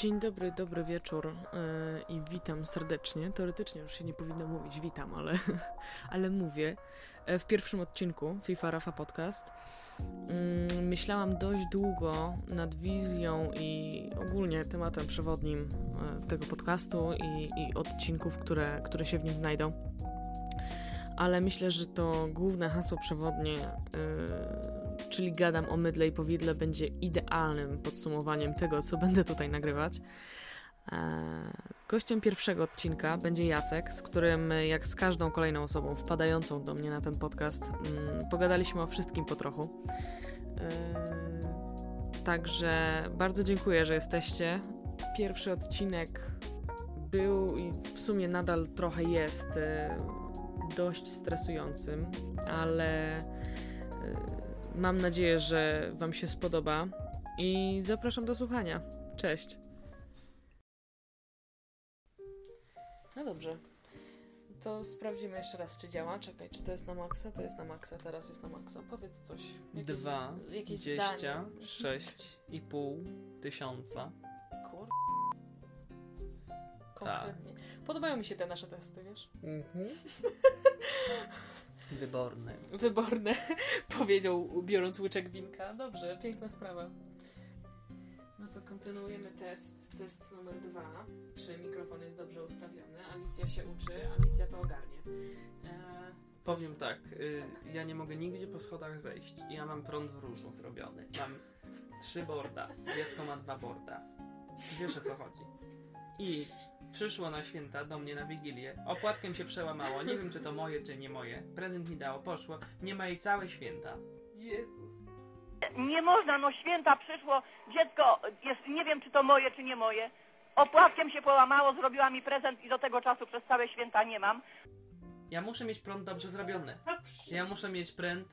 Dzień dobry, dobry wieczór yy, i witam serdecznie. Teoretycznie już się nie powinno mówić witam, ale, ale mówię. E, w pierwszym odcinku FIFA Rafa Podcast yy, myślałam dość długo nad wizją i ogólnie tematem przewodnim yy, tego podcastu i, i odcinków, które, które się w nim znajdą. Ale myślę, że to główne hasło przewodnie czyli gadam o mydle i powidle, będzie idealnym podsumowaniem tego, co będę tutaj nagrywać. Eee, gościem pierwszego odcinka będzie Jacek, z którym, jak z każdą kolejną osobą wpadającą do mnie na ten podcast, mm, pogadaliśmy o wszystkim po trochu. Eee, także bardzo dziękuję, że jesteście. Pierwszy odcinek był i w sumie nadal trochę jest e, dość stresującym, ale e, Mam nadzieję, że Wam się spodoba i zapraszam do słuchania. Cześć. No dobrze. To sprawdzimy jeszcze raz, czy działa. Czekaj, czy to jest na maksa? To jest na maksa, teraz jest na maksa. Powiedz coś. Jakieś, Dwa, jakieś 26 i pół tysiąca. Kur... Konkretnie. Tak. Podobają mi się te nasze testy, wiesz? Mhm. Wyborne. Wyborne, powiedział biorąc łyczek winka. Dobrze, piękna sprawa. No to kontynuujemy test. Test numer dwa. Czy mikrofon jest dobrze ustawiony? Alicja się uczy, Alicja to ogarnie. E... Powiem tak, y, ja nie mogę nigdzie po schodach zejść. Ja mam prąd w różu zrobiony. Mam trzy borda. Dziecko ma dwa borda. Wiesz o co chodzi. I przyszło na święta do mnie na Wigilię. Opłatkiem się przełamało. Nie wiem, czy to moje, czy nie moje. Prezent mi dało, poszło. Nie ma jej całe święta. Jezus. Nie można, no święta przyszło, dziecko jest, nie wiem czy to moje, czy nie moje. Opłatkiem się połamało, zrobiła mi prezent i do tego czasu przez całe święta nie mam. Ja muszę mieć prąd dobrze zrobiony. Ja muszę mieć pręd,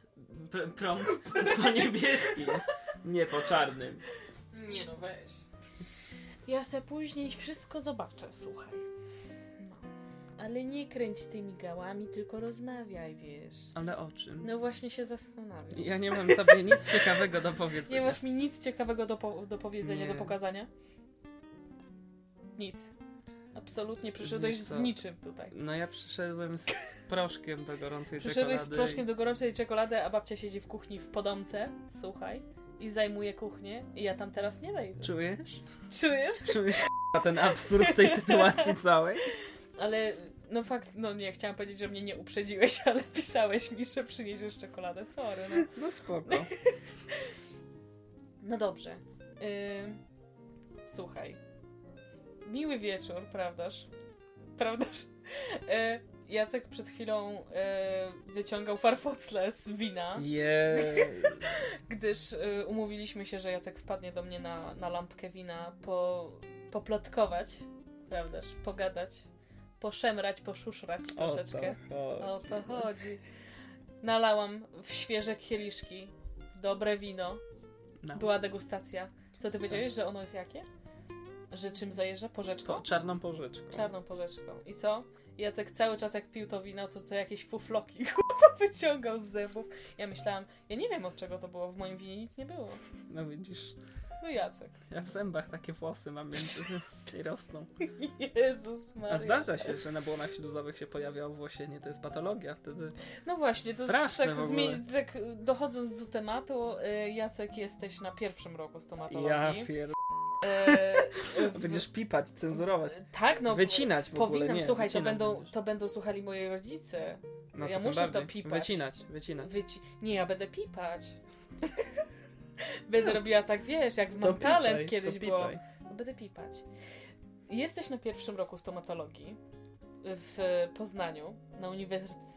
pr prąd po niebieskim, nie po czarnym. Nie no, weź. Ja se później wszystko zobaczę, słuchaj. No. Ale nie kręć tymi gałami, tylko rozmawiaj, wiesz. Ale o czym? No właśnie się zastanawiam. Ja nie mam tobie nic ciekawego do powiedzenia. Nie masz mi nic ciekawego do, po do powiedzenia, nie. do pokazania? Nic. Absolutnie przyszedłeś z niczym tutaj. No ja przyszedłem z proszkiem do gorącej Przyszedłeś czekolady. Przyszedłeś z proszkiem do gorącej czekolady, a babcia siedzi w kuchni w podomce, słuchaj i zajmuje kuchnię i ja tam teraz nie wejdę. Czujesz? Czujesz? Czujesz ten absurd tej sytuacji całej? Ale no fakt, no nie, chciałam powiedzieć, że mnie nie uprzedziłeś, ale pisałeś mi, że przyniesiesz czekoladę, sorry. No, no spoko. no dobrze. Yy, słuchaj. Miły wieczór, prawdaż? Prawdaż? Yy, Jacek przed chwilą e, wyciągał farfocle z wina. Yeah. Gdyż e, umówiliśmy się, że Jacek wpadnie do mnie na, na lampkę wina po, poplotkować, prawdaż, pogadać, poszemrać, poszuszrać troszeczkę. O to chodzi. O to chodzi. Nalałam w świeże kieliszki dobre wino. No. Była degustacja. Co ty powiedziałeś, że ono jest jakie? Że czym zajeżdża? Porzeczką? Po, czarną porzeczką. Czarną porzeczką. I co? Jacek cały czas jak pił to wino, to co jakieś fufloki kurwa wyciągał z zębów. Ja myślałam, ja nie wiem od czego to było, w moim winie nic nie było. No widzisz. No Jacek. Ja w zębach takie włosy mam, więc i rosną. Jezus Maria. A zdarza się, że na błonach śluzowych się pojawiało włosienie, to jest patologia wtedy. No właśnie, to Straszne tak, tak dochodząc do tematu, y, Jacek jesteś na pierwszym roku stomatologii. Ja pier... E, Będziesz pipać, cenzurować. Tak, no. Wycinać w powinnam, ogóle. Nie, słuchaj, to będą, to będą słuchali moi rodzice. No ja muszę bardziej. to pipać. Wycinać, wycinać. Wyci nie, ja będę pipać. będę robiła tak, wiesz, jak w Mam Talent kiedyś było. No, będę pipać. Jesteś na pierwszym roku stomatologii w Poznaniu na uniwersytecie.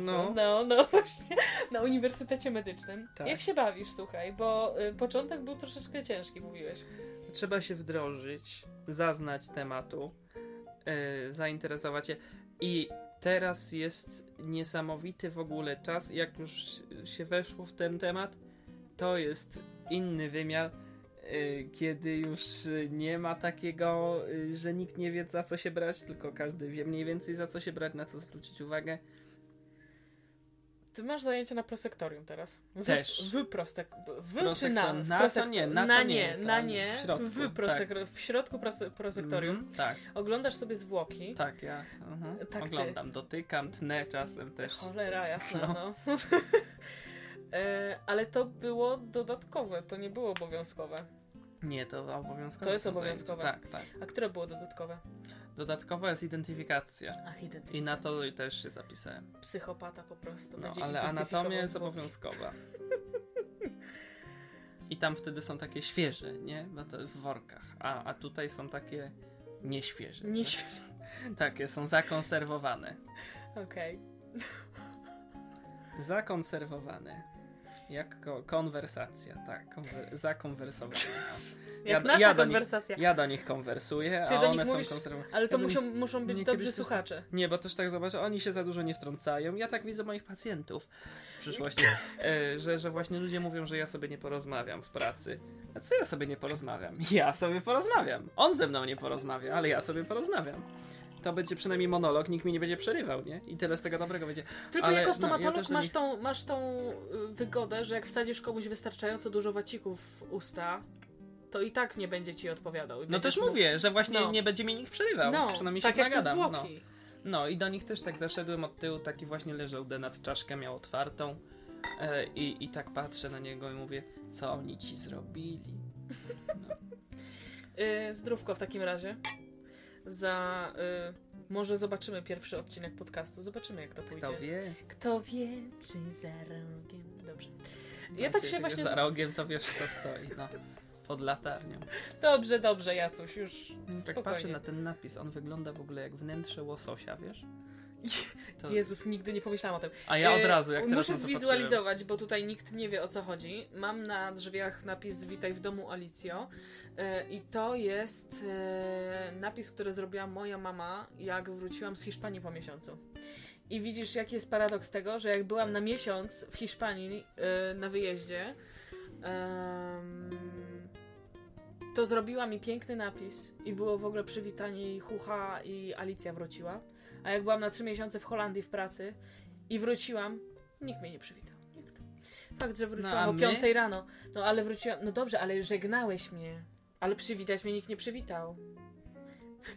No. no, no właśnie, na Uniwersytecie Medycznym. Tak. Jak się bawisz, słuchaj, bo y, początek był troszeczkę ciężki, mówiłeś. Trzeba się wdrożyć, zaznać tematu, yy, zainteresować się i teraz jest niesamowity w ogóle czas, jak już się weszło w ten temat, to jest inny wymiar Y, kiedy już nie ma takiego, y, że nikt nie wie za co się brać, tylko każdy wie mniej więcej za co się brać, na co zwrócić uwagę. Ty masz zajęcia na prosektorium teraz. Też. W prostek... W czy Prosektor- na? na prosektor- nie, na na nie, nie, na nie. w środku, w, prosek- w środku prose- prosektorium. Mhm, tak, Oglądasz sobie zwłoki. tak, ja mhm. Tak, ty. oglądam, dotykam, tnę czasem też. Cholera jasna, No. no. e, ale to było dodatkowe, to nie było obowiązkowe. Nie, to obowiązkowe. To jest obowiązkowe. Tak, tak. A które było dodatkowe? Dodatkowa jest identyfikacja. Ach, identyfikacja. I na to też się zapisałem. Psychopata po prostu. No, będzie ale anatomia jest obowiązkowa. I tam wtedy są takie świeże, nie? W workach. A, a tutaj są takie nieświeże. Nie świeże. Takie, są zakonserwowane. Okej. Zakonserwowane. Jak ko- konwersacja, tak. Konwer-. Jak Ja- nasza ja do nich- konwersacja. Ja do nich konwersuję, Ty a one są konserwowane. Ale to Ja muszą, muszą być dobrzy słuchacze. Nie, bo też tak zobaczę, oni się za dużo nie wtrącają. Ja tak widzę moich pacjentów w przyszłości, e, że, że właśnie ludzie mówią, że ja sobie nie porozmawiam w pracy. A co ja sobie nie porozmawiam? Ja sobie porozmawiam. On ze mną nie porozmawia, ale ja sobie porozmawiam. To będzie przynajmniej monolog, nikt mi nie będzie przerywał, nie? I tyle z tego dobrego będzie. Tylko Ale, jako no, ja stomatolog też do masz, nich- tą, masz tą y, wygodę, że jak wsadzisz komuś wystarczająco dużo wacików w usta, to i tak nie będzie ci odpowiadał. No też mógł- mówię, że właśnie No. nie będzie mi nikt przerywał. No, przynajmniej tak się jak nagadam. No. no i do nich też tak zaszedłem od tyłu, taki właśnie leżał Denat, czaszkę miał otwartą. E, i, I tak patrzę na niego i mówię, co oni ci zrobili? Y, zdrówko w takim razie. Za... Y, może zobaczymy pierwszy odcinek podcastu. Zobaczymy jak to pójdzie. Kto wie? Kto wie, czy za rogiem. Dobrze. Ja tak się właśnie... Za rogiem to wiesz, kto stoi, no. Pod latarnią. Dobrze, dobrze, Jacuś, już Tak spokojnie. patrzę na ten napis, on wygląda w ogóle jak wnętrze łososia, wiesz? To... Jezus, nigdy nie pomyślałam o tym. A ja od E, razu, jak teraz Muszę zwizualizować, bo tutaj nikt nie wie o co chodzi. Mam na drzwiach napis Witaj w domu Alicjo. E, I to jest e, napis, który zrobiła moja mama, jak wróciłam z Hiszpanii po miesiącu. I widzisz, jaki jest paradoks tego, że jak byłam na miesiąc w Hiszpanii na wyjeździe, to zrobiła mi piękny napis i było w ogóle przywitanie i hucha i Alicja wróciła. A jak byłam na trzy miesiące w Holandii w pracy i wróciłam, nikt mnie nie przywitał. Nikt. Fakt, że wróciłam No, o? 5 rano. No ale wróciłam. No dobrze, ale żegnałeś mnie. Ale przywitać mnie nikt nie przywitał.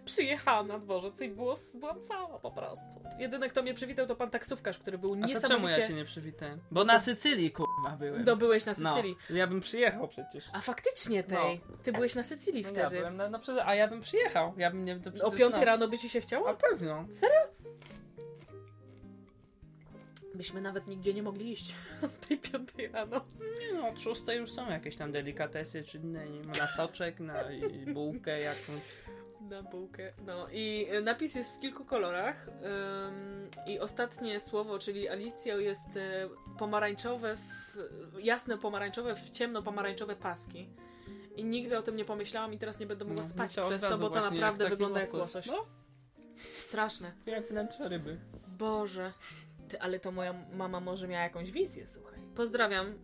Przyjechałam na dworzec i było, byłam po prostu. Jedyny, kto mnie przywitał, to pan taksówkarz, który był A to czemu niesamowicie... ja cię nie przywitałem? Bo na Sycylii, kurwa, byłem. No byłeś na Sycylii. No, ja bym przyjechał przecież. A faktycznie tej. Ty byłeś na Sycylii No, ja wtedy. byłem na, no, przecież- a ja bym przyjechał. Ja bym nie... To o przecież, 5 no. rano by ci się A chciało? pewno. Byśmy nawet nigdzie nie mogli iść o tej 5 rano. Nie no, od szóstej już są jakieś tam delikatesy, czy inne, na soczek, na i bułkę jakąś. Na bułkę. No i y, napis jest w kilku kolorach. ym, I ostatnie słowo, czyli Alicjo, jest y, pomarańczowe, w, jasne pomarańczowe w ciemno-pomarańczowe paski. I nigdy o tym nie pomyślałam i teraz nie będę mogła No, spać no przez to, bo to naprawdę jak wygląda jak łosoś. No, Straszne. jak wnętrze ryby. Boże. Ty, ale to moja mama może miała jakąś wizję, słuchaj. Pozdrawiam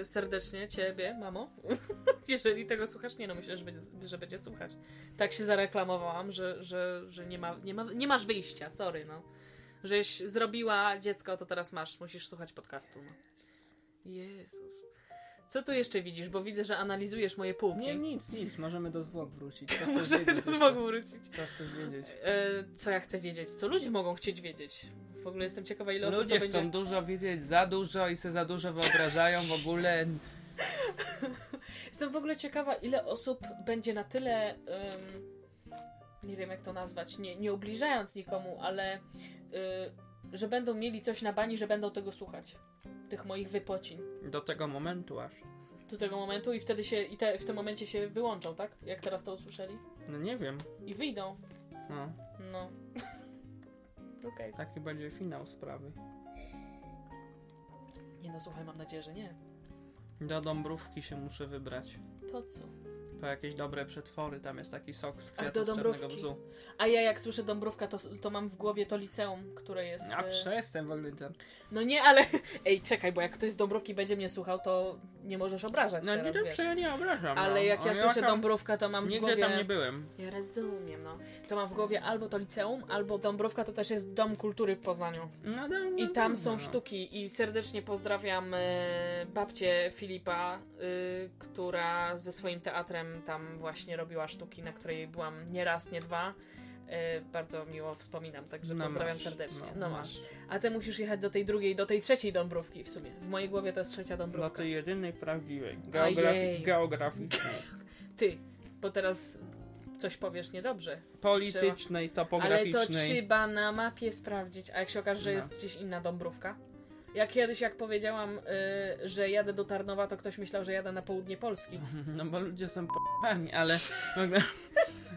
y, serdecznie ciebie, mamo. Jeżeli tego słuchasz, nie no, myślę, że będzie, że będzie słuchać. Tak się zareklamowałam, że, że, że nie, ma, nie, ma, nie masz wyjścia, sorry, no. Żeś zrobiła dziecko, to teraz masz, musisz słuchać podcastu, no. Jezus. Co tu jeszcze widzisz? Bo widzę, że analizujesz moje półki. Nie, nic, nic, możemy do zwłok wrócić. Wiedzieć to jeszcze? znowu wrócić. Co chcesz wiedzieć? E, co ja chcę wiedzieć? Co ludzie mogą chcieć wiedzieć? W ogóle jestem ciekawa, ile osób Ludzie chcą będzie... dużo wiedzieć, za dużo i se za dużo wyobrażają w ogóle. Jestem w ogóle ciekawa, ile osób będzie na tyle. em, nie wiem, jak to nazwać, nie, nie ubliżając nikomu, ale y, że będą mieli coś na bani, że będą tego słuchać. Tych moich wypocin. Do tego momentu aż. Do tego momentu i wtedy się. I te, w tym momencie się wyłączą, tak? Jak teraz to usłyszeli. No nie wiem. I wyjdą. No, No. Okej. taki będzie finał sprawy. Nie no, słuchaj, mam nadzieję, że nie. Do Dąbrówki się muszę wybrać. Po co? Po jakieś dobre przetwory, tam jest taki sok z Ach, do Dąbrówki. bzu. A ja jak słyszę Dąbrówka, to, to mam w głowie to liceum, które jest... A e, przestań w ogóle ten... No nie, ale... Ej, czekaj, bo jak ktoś z Dąbrówki będzie mnie słuchał, to nie możesz obrażać No nie teraz, wiesz. dobrze, ja nie obrażam. Ale no. jak ja O, słyszę jaka- Dąbrówka, to mam w Nigdy głowie... tam nie byłem. Ja rozumiem, no. To mam w głowie albo to liceum, albo Dąbrówka to też jest Dom Kultury w Poznaniu. No, no, I tam są no. sztuki i serdecznie pozdrawiam e, babcię Filipa, y, która ze swoim teatrem tam właśnie robiła sztuki, na której byłam nie raz, nie dwa. E, bardzo miło wspominam, także No pozdrawiam masz, serdecznie. no, No, masz. A ty musisz jechać do tej drugiej, do tej trzeciej Dąbrówki w sumie. W mojej głowie to jest trzecia Do Dąbrówka. tej jedynej prawdziwej. Geografi- geograficznej. Ty, bo teraz coś powiesz niedobrze. Politycznej, Ale to topograficznej. trzeba na mapie sprawdzić, a jak się okaże, że No. jest gdzieś inna Dąbrówka? Jak kiedyś, jak powiedziałam, y, że jadę do Tarnowa, to ktoś myślał, że jadę na południe Polski. No bo ludzie są p***ani, ale...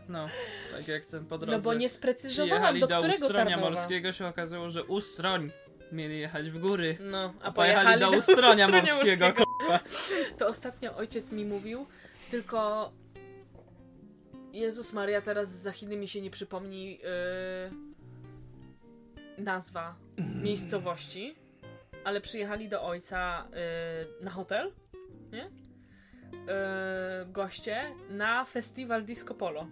No, tak jak ten po drodze No bo nie sprecyzowałam, do do, którego Ustronia Tarnowa. Morskiego, się okazało, że Ustroń mieli jechać w góry. No, a, A pojechali do Ustronia Morskiego. To ostatnio ojciec mi mówił, tylko Jezus Maria, teraz za Chiny mi się nie przypomni yy, nazwa miejscowości, ale przyjechali do ojca yy, na hotel, nie? Yy, goście na festiwal Disco Polo.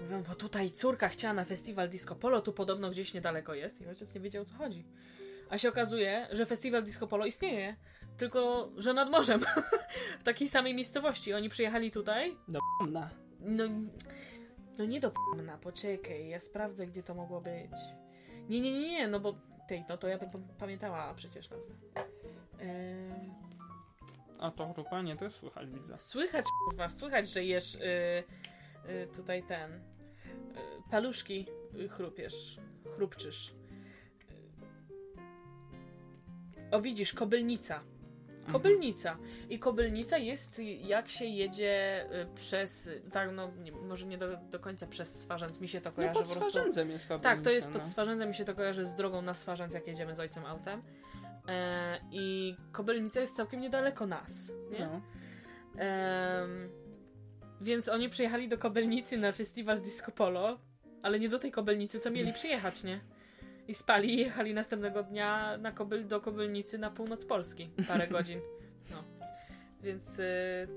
Mówią, bo tutaj córka chciała na festiwal Disco Polo, tu podobno gdzieś niedaleko jest i ojciec nie wiedział o co chodzi. A się okazuje, że festiwal Disco Polo istnieje, tylko że nad morzem. w takiej samej miejscowości. Oni przyjechali tutaj. Na. No, no nie do poczekaj, ja sprawdzę, gdzie to mogło być. Nie, nie, nie, nie, no bo tej, no to ja bym pamiętała przecież nazwę. Ehm, A to chrupanie też słychać, widzę. słychać, kurwa, słychać, że jesz y, y, tutaj ten y, paluszki y, chrupiesz, chrupczysz. Y, O widzisz, kobylnica. Kobylnica. I Kobylnica jest jak się jedzie y, przez, tak no nie, może nie do, do końca przez Swarzędz, mi się to No kojarzy pod po prostu. Swarzędzem jest kobylnica, Tak, to jest pod no. Swarzędzem, mi się to kojarzy z drogą na Swarzędz, jak jedziemy z ojcem autem. E, I Kobylnica jest całkiem niedaleko nas, nie? No. Em, więc oni przyjechali do Kobylnicy na festiwal Disco Polo, ale nie do tej Kobylnicy, co mieli przyjechać, nie? I spali i jechali następnego dnia na Kobyl, do Kobylnicy na północ Polski. Parę godzin. No. Więc y,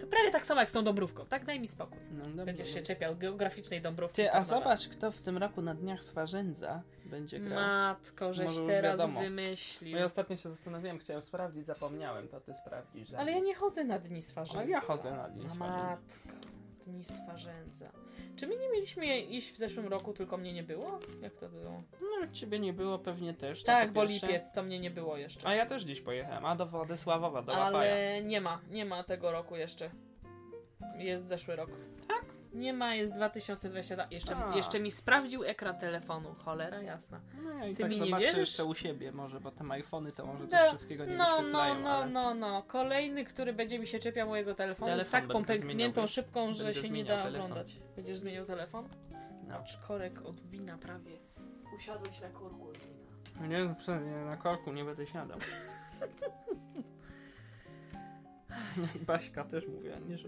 to prawie tak samo jak z tą Dąbrówką. Tak, daj mi spokój. No, dobrze. Będziesz się czepiał geograficznej Dąbrówki. Ty, a zobacz, kto w tym roku na Dniach Swarzędza będzie grał. Matko, żeś Może teraz wiadomo. wymyślił. Bo ja ostatnio się zastanawiałem, chciałem sprawdzić, zapomniałem, to ty sprawdzisz. Ale ja nie chodzę na Dni Swarzędza. A ja chodzę na Dni A Swarzędza. Matko, Dni Swarzędza. Czy my nie mieliśmy iść w zeszłym roku, tylko mnie nie było? Jak to było? No, ciebie nie było pewnie też. Tak, bo pierwsze. lipiec, to mnie nie było jeszcze. A ja też dziś pojechałem, a do Władysławowa, do Łapaja. Ale nie ma, nie ma tego roku jeszcze. Jest zeszły rok. Tak? Nie ma, jest 2022. Jeszcze, A. jeszcze mi sprawdził ekran telefonu. Cholera jasna. No i Ty tak mi nie wierzysz? jeszcze u siebie może, bo te iPhony to może No, też wszystkiego nie No, no, no, ale... no, no. Kolejny, który będzie mi się czepiał mojego telefonu z Telefon tak będę popękniętą zmieniał, szybką, że się nie da telefon. oglądać. Będziesz zmieniał telefon? No. Korek od wina prawie. Usiadłeś na korku od wina. Nie, no, nie, na korku nie będę siadał. Jak Baśka też mówiła, nie, że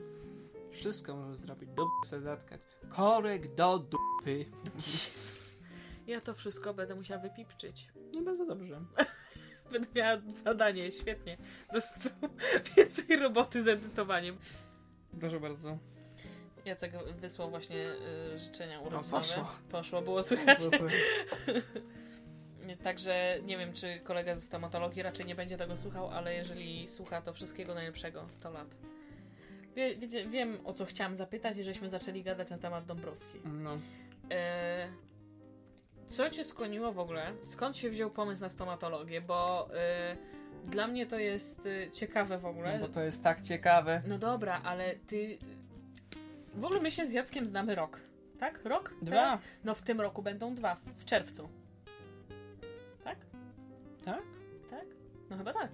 wszystko możesz zrobić, dupę sobie zatkać. Korek do dupy. Jezus. Ja to wszystko będę musiała wypipczyć. Nie bardzo dobrze. Będę miała zadanie, świetnie. Po prostu więcej roboty z edytowaniem. Proszę bardzo. Jacek wysłał właśnie y, życzenia urodzinowe. poszło. Poszło, było słychać. Także nie wiem, czy kolega ze stomatologii raczej nie będzie tego słuchał, ale jeżeli słucha, to wszystkiego najlepszego. 100 lat. Wie, wiecie, wiem, o co chciałam zapytać i żeśmy zaczęli gadać na temat Dąbrowki. No. E, co cię skłoniło w ogóle? Skąd się wziął pomysł na stomatologię? Bo e, dla mnie to jest e, ciekawe w ogóle. no, bo to jest tak ciekawe. No dobra, ale ty. W ogóle my się z Jackiem znamy rok. Tak? Rok? Dwa. Teraz? No w tym roku będą dwa, w czerwcu. Tak? Tak? Tak? No chyba tak.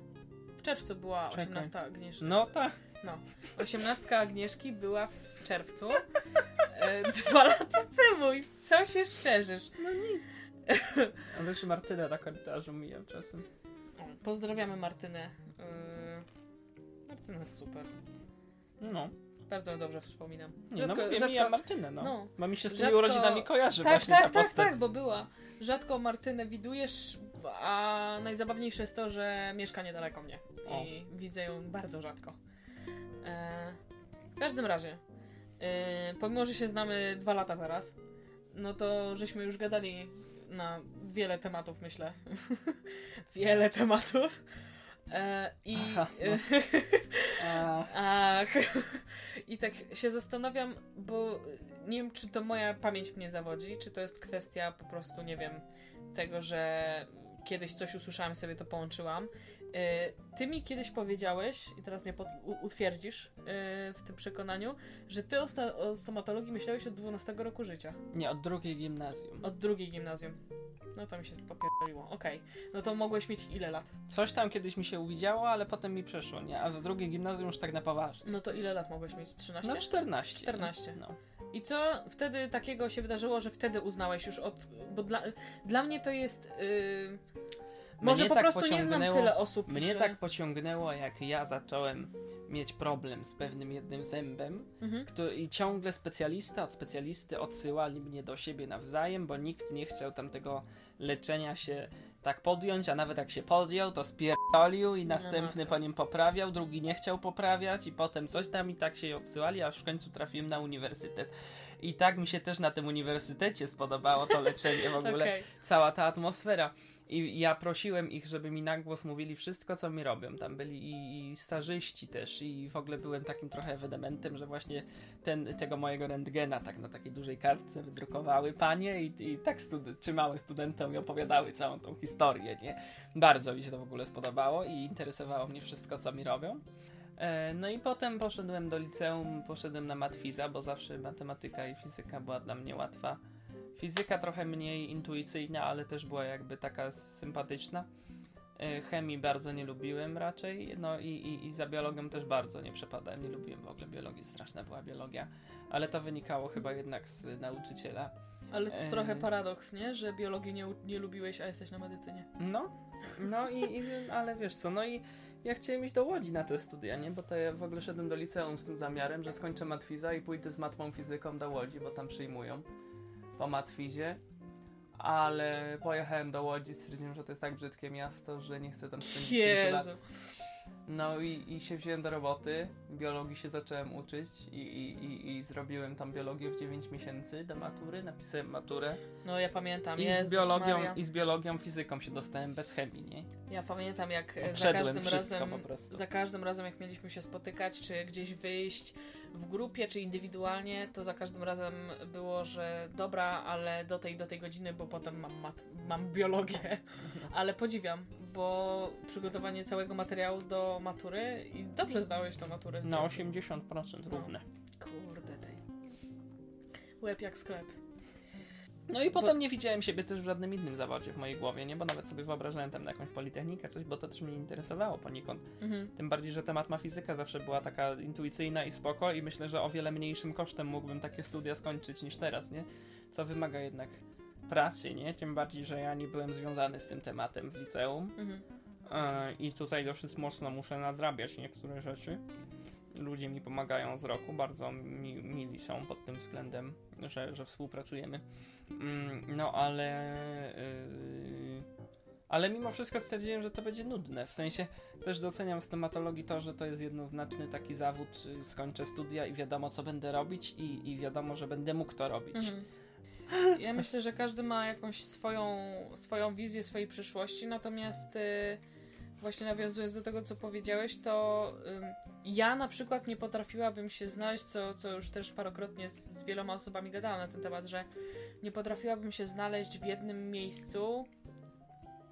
W czerwcu była Czekaj. 18 Agnieszka. No tak. 18 Agnieszki była w czerwcu. E, dwa lata temu. I co się szczerzysz? No nic. Ale czy Martyna na korytarzu mijam czasem. O, Pozdrawiamy Martynę. Yy, Martyna jest super. No. Bardzo dobrze wspominam. Nie, no Rzadko- mówię, rzadko- Mija Martynę, no. no. Bo mi się z tymi Rzadko- urodzinami kojarzy Tak, właśnie tak, ta tak, postać. tak, bo była. Rzadko Martynę widujesz, a najzabawniejsze jest to, że mieszka niedaleko mnie. O. I widzę ją bardzo rzadko. E, w każdym razie, e, pomimo, że się znamy dwa lata teraz, no to żeśmy już gadali na wiele tematów, myślę. wiele tematów. E, I. Aha, no. A, Ach. I tak się zastanawiam, bo nie wiem, czy to moja pamięć mnie zawodzi, czy to jest kwestia po prostu, nie wiem, tego, że kiedyś coś usłyszałam sobie to połączyłam. Y, Ty mi kiedyś powiedziałeś, i teraz mnie pod, utwierdzisz y, w tym przekonaniu, że ty o, sta, o stomatologii myślałeś od 12 roku życia. nie, od drugiej gimnazjum. Od drugiej gimnazjum. No to mi się popierdoliło. Okej. No to mogłeś mieć ile lat? Coś tam kiedyś mi się uwidziało, ale potem mi przeszło, nie? A w drugiej gimnazjum już tak na poważnie. No to ile lat mogłeś mieć? 13? No 14. 14. No. I co wtedy takiego się wydarzyło, że wtedy uznałeś już od. Bo dla, dla mnie to jest. Yy, może Mnie po tak prostu nie znam pociągnęło- tyle osób. Mnie że... tak pociągnęło, jak ja zacząłem mieć problem z pewnym jednym zębem, Mhm. który, i ciągle specjalista od specjalisty odsyłali mnie do siebie nawzajem, bo nikt nie chciał tamtego leczenia się tak podjąć, a nawet jak się podjął, to spierdolił i następny tak. po nim poprawiał, drugi nie chciał poprawiać i potem coś tam i tak się odsyłali, aż w końcu trafiłem na uniwersytet. I tak mi się też na tym uniwersytecie spodobało to leczenie w ogóle Okej. cała ta atmosfera. I ja prosiłem ich, żeby mi na głos mówili wszystko, co mi robią. Tam byli i, i stażyści też i w ogóle byłem takim trochę ewenementem, że właśnie ten, tego mojego rentgena tak na takiej dużej kartce wydrukowały panie i, i tak stud- trzymały studentom i opowiadały całą tą historię, nie? Bardzo mi się to w ogóle spodobało i interesowało mnie wszystko, co mi robią. E, No i potem poszedłem do liceum, poszedłem na matfiza, bo zawsze matematyka i fizyka była dla mnie łatwa. Fizyka trochę mniej intuicyjna, ale też była jakby taka sympatyczna. E, Chemii bardzo nie lubiłem raczej, no i, i, i za biologią też bardzo nie przepadałem, nie lubiłem w ogóle biologii, straszna była biologia, ale to wynikało chyba jednak z nauczyciela. Ale to Eee. trochę paradoks, nie? Że biologii nie, nie lubiłeś, a jesteś na medycynie. No, no i, i ale wiesz co, no i ja chciałem iść do Łodzi na te studia, nie? Bo to ja w ogóle szedłem do liceum z tym zamiarem, że skończę matwiza i pójdę z matmą fizyką do Łodzi, bo tam przyjmują po matwizie. Ale pojechałem do Łodzi, stwierdziłem, że to jest tak brzydkie miasto, że nie chcę tam spędzić Jezu. lat. No i, i się wziąłem do roboty, biologii się zacząłem uczyć i, i, i, i zrobiłem tam biologię w 9 miesięcy do matury, napisałem maturę. No ja pamiętam. I Jezus z, biologią, Maria. I z biologią, fizyką się dostałem bez chemii, nie? Ja pamiętam, jak za każdym razem. Za każdym razem, jak mieliśmy się spotykać, czy gdzieś wyjść w grupie, czy indywidualnie, to za każdym razem było, że dobra, ale do tej do tej godziny, bo potem mam, mat, mam biologię. Ale podziwiam, bo przygotowanie całego materiału do matury i dobrze zdałeś tą maturę. Na 80% równe. Kurde tej. Łeb jak sklep. No i potem nie widziałem siebie też w żadnym innym zawodzie w mojej głowie, nie? Bo nawet sobie wyobrażałem tam na jakąś politechnikę, coś, bo to też mnie interesowało poniekąd. Mhm. Tym bardziej, że temat ma fizyka zawsze była taka intuicyjna i spoko i myślę, że o wiele mniejszym kosztem mógłbym takie studia skończyć niż teraz, nie? Co wymaga jednak pracy, nie? Tym bardziej, że ja nie byłem związany z tym tematem w liceum. Mhm. E, I tutaj dosyć mocno muszę nadrabiać niektóre rzeczy. Ludzie mi pomagają z roku, bardzo mi, mili są pod tym względem, że, że współpracujemy. Mm, no ale. Yy, ale mimo wszystko stwierdziłem, że to będzie nudne. W sensie też doceniam w stomatologii to, że to jest jednoznaczny taki zawód. y, Skończę studia i wiadomo, co będę robić, i, i wiadomo, że będę mógł to robić. Mhm. Ja myślę, że każdy ma jakąś swoją, swoją wizję swojej przyszłości, natomiast y, właśnie nawiązując do tego, co powiedziałeś, to ym, ja na przykład nie potrafiłabym się znaleźć, co, co już też parokrotnie z, z wieloma osobami gadałam na ten temat, że nie potrafiłabym się znaleźć w jednym miejscu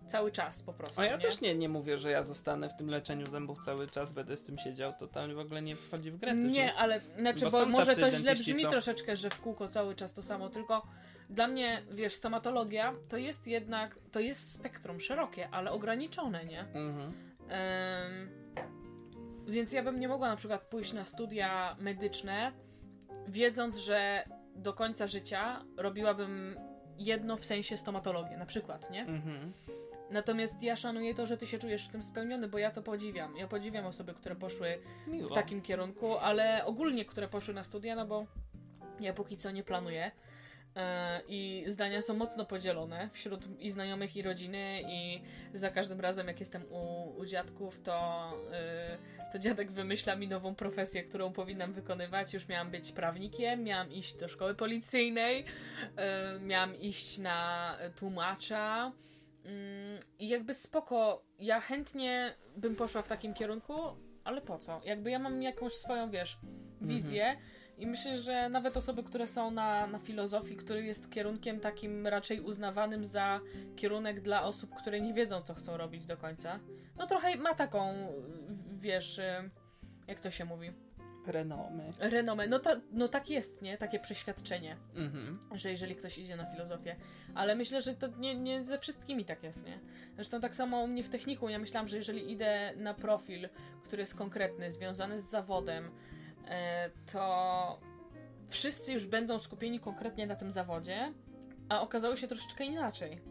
cały czas po prostu. A ja nie? też nie, nie mówię, że ja zostanę w tym leczeniu zębów cały czas, będę z tym siedział, to tam w ogóle nie wchodzi w grę. Nie, ale znaczy, Bo bo, są może to źle brzmi co- troszeczkę, że w kółko cały czas to samo, tylko dla mnie, wiesz, stomatologia to jest jednak, to jest spektrum szerokie, ale ograniczone, nie? Mhm. Em, więc ja bym nie mogła na przykład pójść na studia medyczne, wiedząc, że do końca życia robiłabym jedno w sensie stomatologię, na przykład, nie? Mhm. Natomiast ja szanuję to, że ty się czujesz w tym spełniony, bo ja to podziwiam. Ja podziwiam osoby, które poszły Miło. w takim kierunku, ale ogólnie, które poszły na studia, no bo ja póki co nie planuję. E, I zdania są mocno podzielone wśród i znajomych, i rodziny, i za każdym razem, jak jestem u, u dziadków, to, y, to dziadek wymyśla mi nową profesję, którą powinnam wykonywać. Już miałam być prawnikiem, miałam iść do szkoły policyjnej, y, miałam iść na tłumacza. Mm, I jakby spoko, ja chętnie bym poszła w takim kierunku, ale po co? Jakby ja mam jakąś swoją, wiesz, wizję i myślę, że nawet osoby, które są na, na filozofii, który jest kierunkiem takim raczej uznawanym za kierunek dla osób, które nie wiedzą, co chcą robić do końca, no trochę ma taką, wiesz, jak to się mówi, Renomy. renomę. No, ta, no tak jest, nie? Takie przeświadczenie Mhm. że jeżeli ktoś idzie na filozofię. Ale myślę, że to nie, nie ze wszystkimi tak jest, nie? Zresztą tak samo u mnie w techniku. Ja myślałam, że jeżeli idę na profil, który jest konkretny, związany z zawodem, to wszyscy już będą skupieni konkretnie na tym zawodzie, a okazało się troszeczkę inaczej.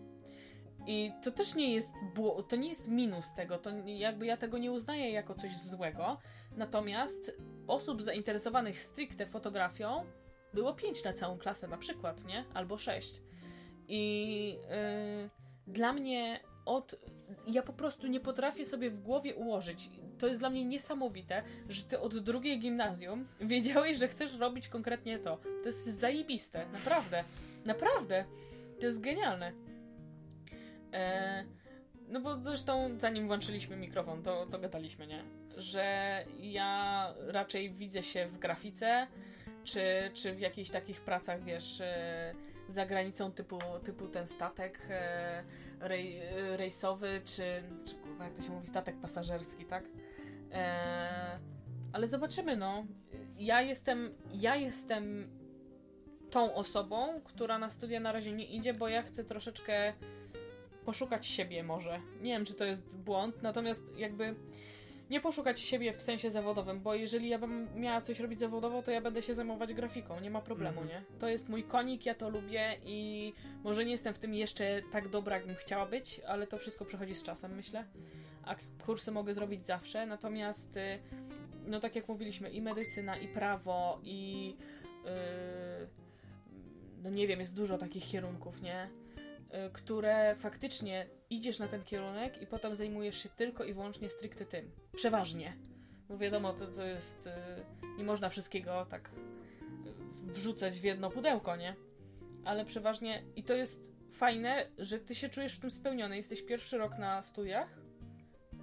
I to też nie jest to nie jest minus tego, to jakby ja tego nie uznaję jako coś złego. Natomiast osób zainteresowanych stricte fotografią było pięć na całą klasę na przykład, nie? Albo sześć. I yy, dla mnie od... Ja po prostu nie potrafię sobie w głowie ułożyć. To jest dla mnie niesamowite, że ty od drugiej gimnazjum wiedziałeś, że chcesz robić konkretnie to. To jest zajebiste. Naprawdę. Naprawdę. To jest genialne. E, no bo zresztą zanim włączyliśmy mikrofon, to, to gadaliśmy, nie? Że ja raczej widzę się w grafice, czy, czy w jakichś takich pracach, wiesz, e, za granicą typu, typu ten statek e, rej, rejsowy, czy, czy kurwa, jak to się mówi, statek pasażerski, tak? E, ale zobaczymy, no. Ja jestem, ja jestem tą osobą, która na studia na razie nie idzie, bo ja chcę troszeczkę poszukać siebie może. Nie wiem, czy to jest błąd, natomiast jakby nie poszukać siebie w sensie zawodowym, bo jeżeli ja bym miała coś robić zawodowo, to ja będę się zajmować grafiką, nie ma problemu, Mhm. nie? To jest mój konik, ja to lubię i może nie jestem w tym jeszcze tak dobra, jakbym chciała być, ale to wszystko przychodzi z czasem, myślę. A kursy mogę zrobić zawsze, natomiast y, no tak jak mówiliśmy, i medycyna, i prawo, i yy, no nie wiem, jest dużo takich kierunków, nie? Y, które faktycznie idziesz na ten kierunek i potem zajmujesz się tylko i wyłącznie stricte tym. Przeważnie. Bo wiadomo, to, to jest. y, Nie można wszystkiego tak y, wrzucać w jedno pudełko, nie? Ale przeważnie. I to jest fajne, że ty się czujesz w tym spełniony. Jesteś pierwszy rok na studiach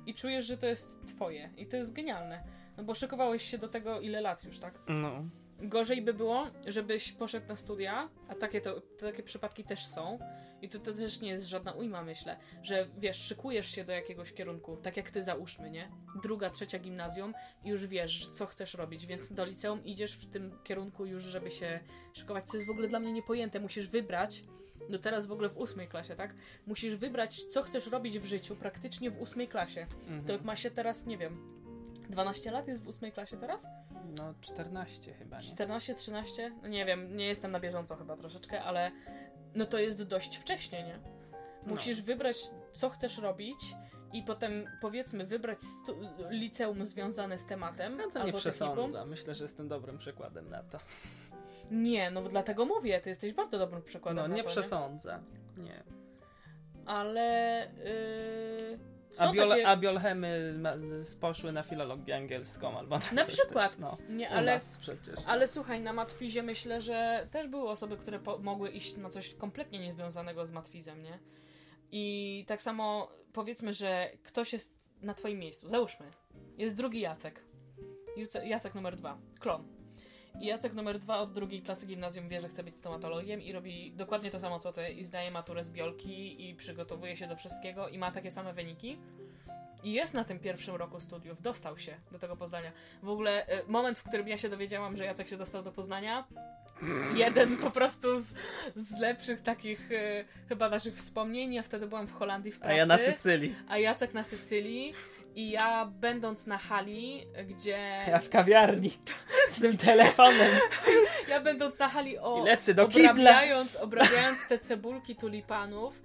i czujesz, że to jest twoje. I to jest genialne. No bo szykowałeś się do tego ile lat już, tak? No. Gorzej by było, żebyś poszedł na studia, a takie, to, takie przypadki też są. I to, to też nie jest żadna ujma, myślę, że wiesz, szykujesz się do jakiegoś kierunku, tak jak ty załóżmy, nie? Druga, trzecia gimnazjum i już wiesz, co chcesz robić, więc do liceum idziesz w tym kierunku już, żeby się szykować, co jest w ogóle dla mnie niepojęte. Musisz wybrać, no teraz w ogóle w ósmej klasie, tak? Musisz wybrać, co chcesz robić w życiu praktycznie w ósmej klasie. Mhm. To ma się teraz, nie wiem, 12 lat jest w ósmej klasie teraz? No 14 chyba, nie? 14, 13? No nie wiem, nie jestem na bieżąco chyba troszeczkę, ale no to jest dość wcześnie, nie? Musisz wybrać, co chcesz robić i potem powiedzmy wybrać liceum związane z tematem No to nie albo technikum. przesądzam. Myślę, że jestem dobrym przykładem na to. Nie, no dlatego mówię, ty jesteś bardzo dobrym przykładem No nie to, przesądzę. Nie. Ale yy, są A, biole, takie... a biolchemy ma- poszły na filologię angielską albo na, Na przykład. Też, no. Nie, ale przecież. Ale słuchaj, na matwizie myślę, że też były osoby, które po- mogły iść na coś kompletnie niezwiązanego z matwizem, nie? I tak samo powiedzmy, że ktoś jest na twoim miejscu. Załóżmy, jest drugi Jacek. Jacek numer dwa. Klon. I Jacek numer dwa od drugiej klasy gimnazjum wie, że chce być stomatologiem i robi dokładnie to samo co ty i zdaje maturę z biolki i przygotowuje się do wszystkiego i ma takie same wyniki. I jest na tym pierwszym roku studiów, dostał się do tego Poznania. W ogóle e, moment, w którym ja się dowiedziałam, że Jacek się dostał do Poznania, jeden po prostu z, z lepszych takich e, chyba naszych wspomnień. Ja wtedy byłam w Holandii w A pracy, ja na Sycylii. a Jacek na Sycylii i ja będąc na hali, gdzie... Ja w kawiarni z tym telefonem. Ja będąc na hali o, I lecę do obrabiając, obrabiając te cebulki tulipanów,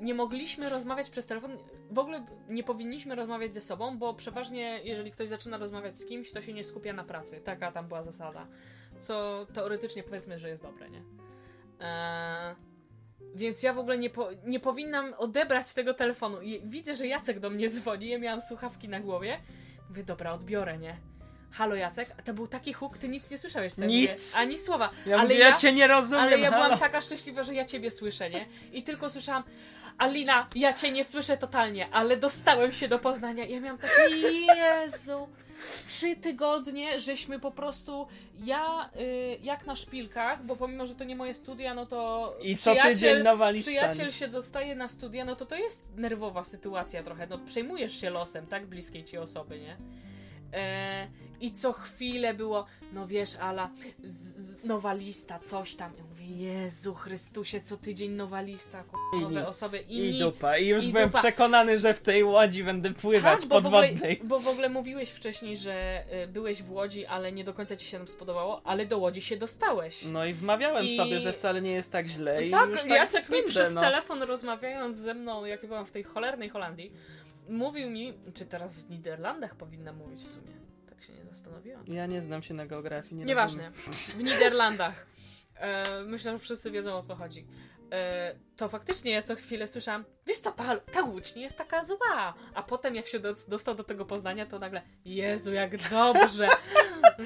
nie mogliśmy rozmawiać przez telefon. W ogóle nie powinniśmy rozmawiać ze sobą, bo przeważnie, jeżeli ktoś zaczyna rozmawiać z kimś, to się nie skupia na pracy. Taka tam była zasada. Co teoretycznie powiedzmy, że jest dobre, nie? E, więc ja w ogóle nie, po, nie powinnam odebrać tego telefonu. I widzę, że Jacek do mnie dzwoni. Ja miałam słuchawki na głowie. Mówię, dobra, odbiorę, nie? Halo Jacek, to był taki huk, ty nic nie słyszałeś, co ja Nic. mówię. Ani słowa. Ja, ale mówię, ja, ja cię nie rozumiem, ale ja halo. byłam taka szczęśliwa, że ja ciebie słyszę, nie? I tylko słyszałam, Alina, ja cię nie słyszę totalnie, ale dostałem się do Poznania. I ja miałam takie, Jezu, trzy tygodnie, żeśmy po prostu, ja y, jak na szpilkach, bo pomimo, że to nie moje studia, no to I co tydzień nowa lista. przyjaciel się dostaje na studia, no to to jest nerwowa sytuacja trochę, no przejmujesz się losem, tak, bliskiej ci osoby, nie? E, I co chwilę było, no wiesz, Ala, z, z, nowa lista, coś tam. Ja mówię, Jezu Chrystusie, co tydzień nowa lista, ku- I nowe nic. osoby i, I nic. dupa. I już I byłem dupa. przekonany, że w tej łodzi będę pływać Tak, bo w, ogóle, podwodnej. bo w ogóle mówiłeś wcześniej, że y, byłeś w Łodzi, ale nie do końca ci się tam spodobało, ale do Łodzi się dostałeś. No i wmawiałem I- sobie, że wcale nie jest tak źle i tak, już tak Jacek mi spędzę, przez no. telefon rozmawiając ze mną, jak byłam w tej cholernej Holandii, mówił mi, czy teraz w Niderlandach powinna mówić w sumie. Tak się nie zastanowiłam. Ja nie znam się na geografii, nie Nieważne. W Niderlandach. E, myślę, że wszyscy wiedzą o co chodzi. E, to faktycznie ja co chwilę słyszałam, wiesz co, ta, ta łódź nie jest taka zła. A potem jak się do, dostał do tego Poznania, to nagle, Jezu, jak dobrze,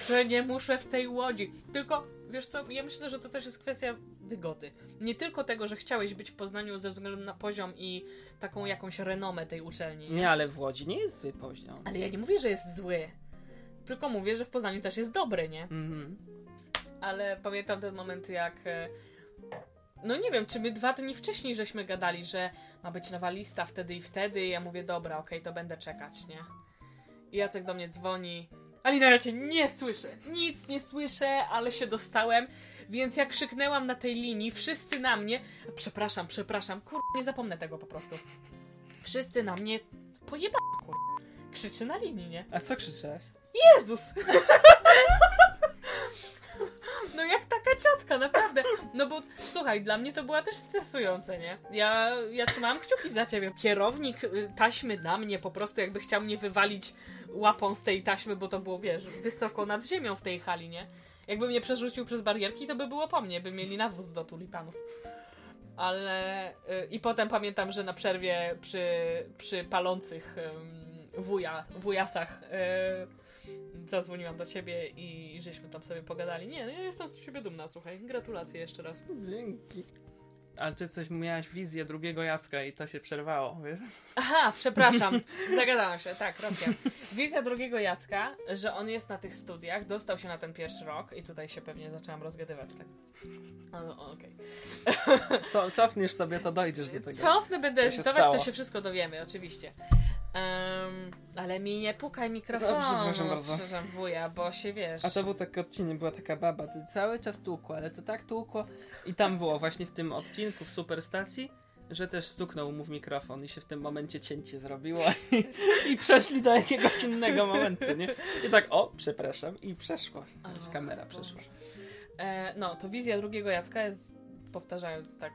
że nie muszę w tej łodzi. Tylko, wiesz co, ja myślę, że to też jest kwestia wygody. Nie tylko tego, że chciałeś być w Poznaniu ze względu na poziom i taką jakąś renomę tej uczelni. Nie, ale w Łodzi nie jest zły poziom. Ale ja nie mówię, że jest zły. Tylko mówię, że w Poznaniu też jest dobry, nie? Mhm. ale pamiętam ten moment, jak. e, No nie wiem, czy my dwa dni wcześniej żeśmy gadali, że ma być nowa lista wtedy i wtedy. I ja mówię, dobra, okej, to będę czekać, nie? I Jacek do mnie dzwoni. Alina, ja cię nie słyszę. Nic nie słyszę, ale się dostałem. Więc jak krzyknęłam na tej linii, wszyscy na mnie. Przepraszam, przepraszam, kur... nie zapomnę tego po prostu. Wszyscy na mnie pojeba, kur... Krzyczy na linii, nie? A co krzyczałaś? Jezus! No jak taka ciotka, naprawdę. No bo słuchaj, dla mnie to była też stresujące, nie? Ja, ja trzymałam kciuki za ciebie. Kierownik y, taśmy na mnie po prostu jakby chciał mnie wywalić łapą z tej taśmy, bo to było, wiesz, wysoko nad ziemią w tej hali, nie? Jakby mnie przerzucił przez barierki, to by było po mnie, by mieli nawóz do tulipanów. Ale... Y, I potem pamiętam, że na przerwie przy, przy palących wuja, wujasach y, zadzwoniłam do ciebie i żeśmy tam sobie pogadali. Nie, no ja jestem z ciebie dumna, słuchaj. Gratulacje jeszcze raz. Dzięki. Ale ty coś miałaś wizję drugiego Jacka i to się przerwało, wiesz? Aha, przepraszam, zagadałam się, tak, racja. Wizja drugiego Jacka, że on jest na tych studiach, dostał się na ten pierwszy rok i tutaj się pewnie zaczęłam rozgadywać, tak. O, o, Okej. Co, cofniesz sobie, to dojdziesz do tego. Cofnę, będę edytować, to się wszystko dowiemy, oczywiście. Em, ale mi nie pukaj mikrofonu, Dobrze, proszę bardzo. przepraszam, wuja, bo się wiesz. A to był taki odcinek, była taka baba, ty cały czas tłukło, ale to tak tłukło. I tam było właśnie w tym odcinku w Superstacji, że też stuknął mu w mikrofon i się w tym momencie cięcie zrobiło i, i przeszli do jakiegoś innego momentu, nie? I tak, o, przepraszam, i przeszło. O, Kamera przeszła. E, no, to wizja drugiego Jacka jest, powtarzając tak,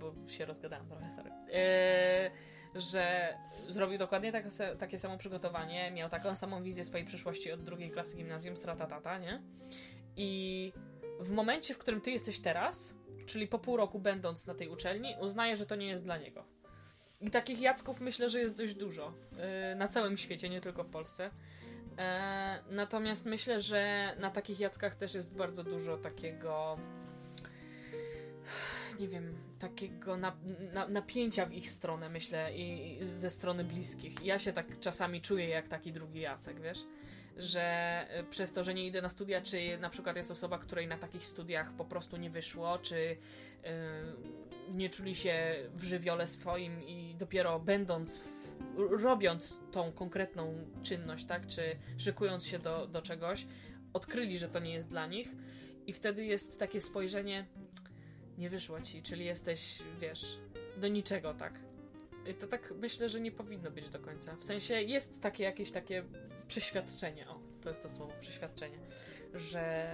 bo się rozgadałam trochę, sorry, e, że zrobił dokładnie tak, takie samo przygotowanie, miał taką samą wizję swojej przyszłości od drugiej klasy gimnazjum, stratatata, nie? I w momencie, w którym ty jesteś teraz, czyli po pół roku będąc na tej uczelni, uznaje, że to nie jest dla niego. I takich Jacków myślę, że jest dość dużo e, na całym świecie, nie tylko w Polsce. E, natomiast myślę, że na takich jackach też jest bardzo dużo takiego. Nie wiem, takiego na, na, napięcia w ich stronę, myślę, i, i ze strony bliskich. Ja się tak czasami czuję jak taki drugi Jacek, wiesz? Że e, przez to, że nie idę na studia, czy na przykład jest osoba, której na takich studiach po prostu nie wyszło, czy e, nie czuli się w żywiole swoim i dopiero będąc, w, robiąc tą konkretną czynność, tak, czy szykując się do, do czegoś, odkryli, że to nie jest dla nich i wtedy jest takie spojrzenie nie wyszło ci, czyli jesteś, wiesz, do niczego, tak. To tak myślę, że nie powinno być do końca. W sensie jest takie jakieś takie przeświadczenie, o, to jest to słowo, przeświadczenie, że,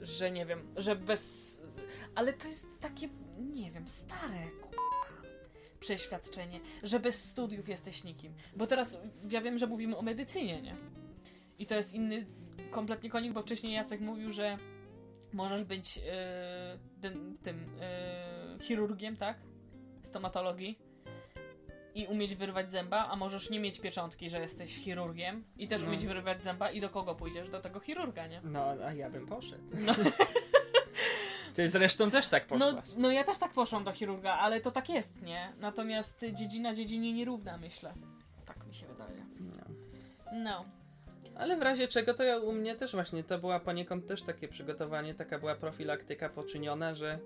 że nie wiem, że bez... Ale to jest takie, nie wiem, stare, przeświadczenie, że bez studiów jesteś nikim. Bo teraz ja wiem, że mówimy o medycynie, nie? I to jest inny kompletnie konik, bo wcześniej Jacek mówił, że możesz być yy, tym, tym yy, chirurgiem, tak? Stomatologii i umieć wyrwać zęba, a możesz nie mieć pieczątki, że jesteś chirurgiem i też No. umieć wyrwać zęba i do kogo pójdziesz? Do tego chirurga, nie? No, a ja bym poszedł. No. Ty zresztą też tak No, poszłaś. no ja też tak poszłam do chirurga, ale to tak jest, nie? Natomiast dziedzina dziedzinie nierówna, myślę. Tak mi się wydaje. No. No. Ale w razie czego to ja u mnie też właśnie to była poniekąd też takie przygotowanie, taka była profilaktyka poczyniona, że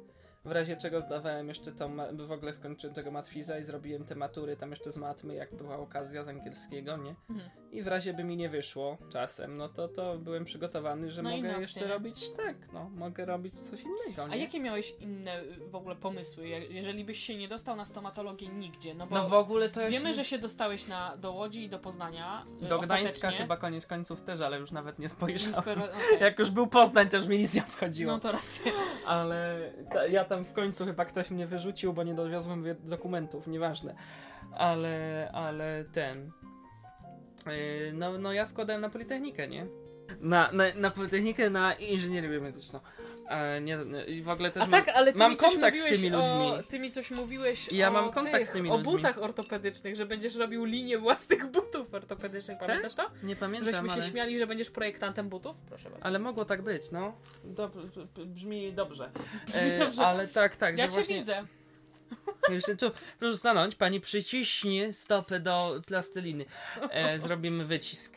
w razie czego zdawałem jeszcze tą, w ogóle skończyłem tego matwiza i zrobiłem te matury tam jeszcze z matmy, jak była okazja z angielskiego, nie? Mhm. I w razie by mi nie wyszło czasem, no to to byłem przygotowany, że No mogę jeszcze robić tak, no, mogę robić coś innego, nie? A jakie miałeś inne y, w ogóle pomysły, je- jeżeli byś się nie dostał na stomatologię nigdzie? No bo No w ogóle to ja wiemy, się... że się dostałeś na, do Łodzi i do Poznania. y, Do Gdańska chyba koniec końców też, ale już nawet nie Nie spojrzałem. spero- okej. Jak już był Poznań, to już mi nic nie obchodziło. No to racja. Ale ta, ja tam w końcu chyba ktoś mnie wyrzucił, bo nie dowiozłem dokumentów, nieważne. Ale, ale ten. Yy, no, no ja składałem na Politechnikę, nie? Na, na, na Politechnikę, na inżynierię biomedyczną. E, nie, nie, I w ogóle też A mam, tak, ale ty mam kontakt z tymi O, ludźmi. ty mi coś mówiłeś Ja o mam kontakt tych, z tymi o ludźmi. butach ortopedycznych, że będziesz robił linię własnych butów ortopedycznych, pamiętasz to? Nie pamiętam, Żeśmy się ale, śmiali, że będziesz projektantem butów? Proszę bardzo. ale mogło tak być, no. Dob, brzmi dobrze. Brzmi E, dobrze. Ale tak, tak, ja cię właśnie... widzę. Jeszcze tu, proszę stanąć, pani przyciśnie stopę do plasteliny. E, zrobimy wycisk